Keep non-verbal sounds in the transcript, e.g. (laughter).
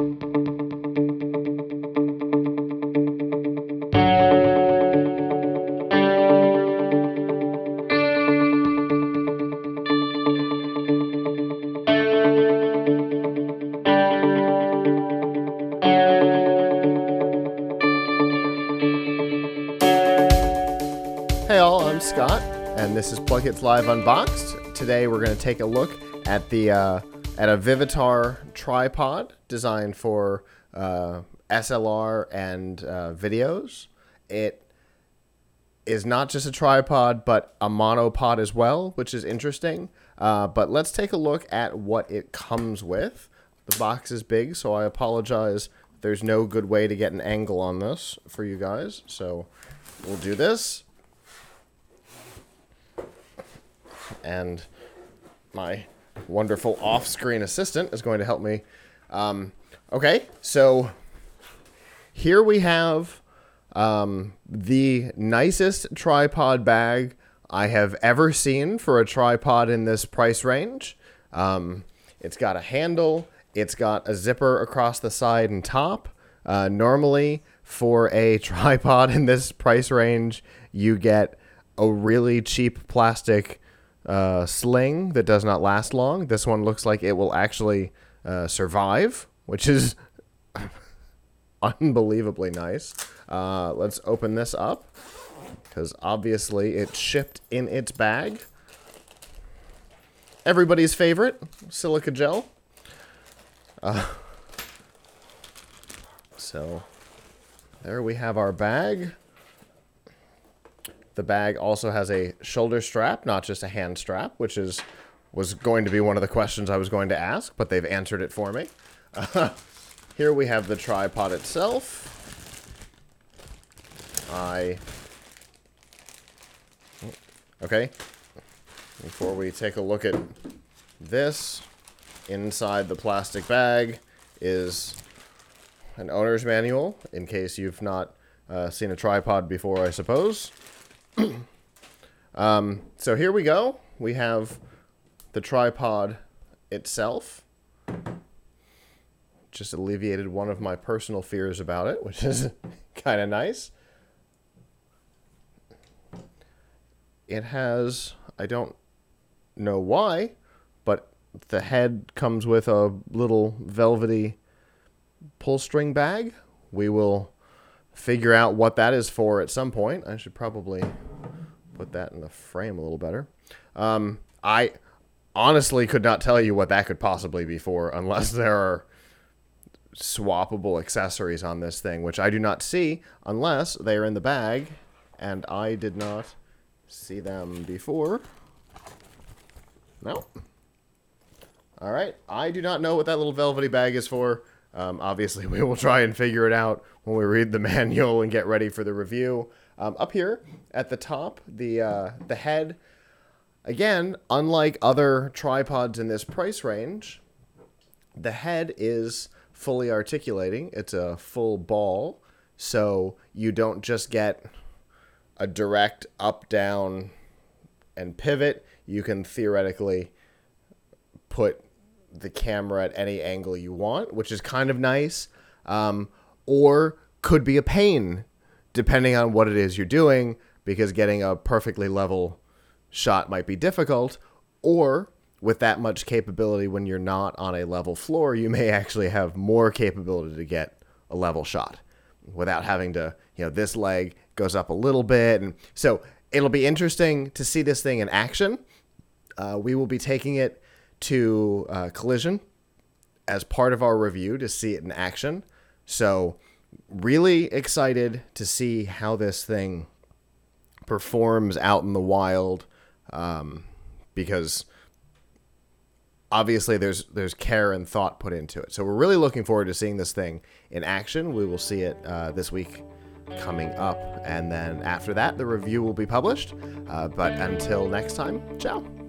Hey all, I'm Scott, and this is PLUGHITZ Live Unboxed. Today we're going to take a look at the uh, at a Vivitar tripod designed for uh, SLR and uh, videos. It is not just a tripod, but a monopod as well, which is interesting. Uh, but let's take a look at what it comes with. The box is big, so I apologize. There's no good way to get an angle on this for you guys, so we'll do this. and my wonderful off-screen assistant is going to help me. Um, okay, so here we have um, the nicest tripod bag I have ever seen for a tripod in this price range. Um, it's got a handle. It's got a zipper across the side and top. Uh, normally, for a (laughs) tripod in this price range, you get a really cheap plastic uh, sling that does not last long. This one looks like it will actually uh, survive, which is (laughs) unbelievably nice. Uh, let's open this up because obviously it shipped in its bag. Everybody's favorite silica gel. Uh, so there we have our bag. The bag also has a shoulder strap, not just a hand strap, which is was going to be one of the questions I was going to ask, but they've answered it for me. Uh, (laughs) here we have the tripod itself. I okay. Before we take a look at this, inside the plastic bag is an owner's manual, in case you've not uh, seen a tripod before, I suppose. (clears throat) um, so here we go. We have the tripod itself. Just alleviated one of my personal fears about it, which is (laughs) kind of nice. It has, I don't know why, but the head comes with a little velvety pull string bag. We will figure out what that is for at some point. I should probably put that in the frame a little better. Um, I honestly could not tell you what that could possibly be for unless (laughs) there are swappable accessories on this thing, which I do not see unless they are in the bag, and I did not see them before. No. All right. I do not know what that little velvety bag is for. Um, obviously, (laughs) we will try and figure it out when we read the (laughs) manual and get ready for the review. Um, up here at the top, the uh, the head, again, unlike other tripods in this price range, the head is fully articulating. It's a full ball, so you don't just get a direct up, down, and pivot. You can theoretically put the camera at any angle you want, which is kind of nice, um, or could be a pain depending on what it is you're doing, because getting a perfectly level shot might be difficult, or with that much capability when you're not on a level floor, you may actually have more capability to get a level shot without having to, you know, this leg goes up a little bit. And so it'll be interesting to see this thing in action. Uh, we will be taking it to uh, Collision as part of our review to see it in action. So, really excited to see how this thing performs out in the wild um, because obviously there's there's care and thought put into it. So we're really looking forward to seeing this thing in action. We will see it uh, this week coming up, and then after that, the review will be published. Uh, but until next time, ciao.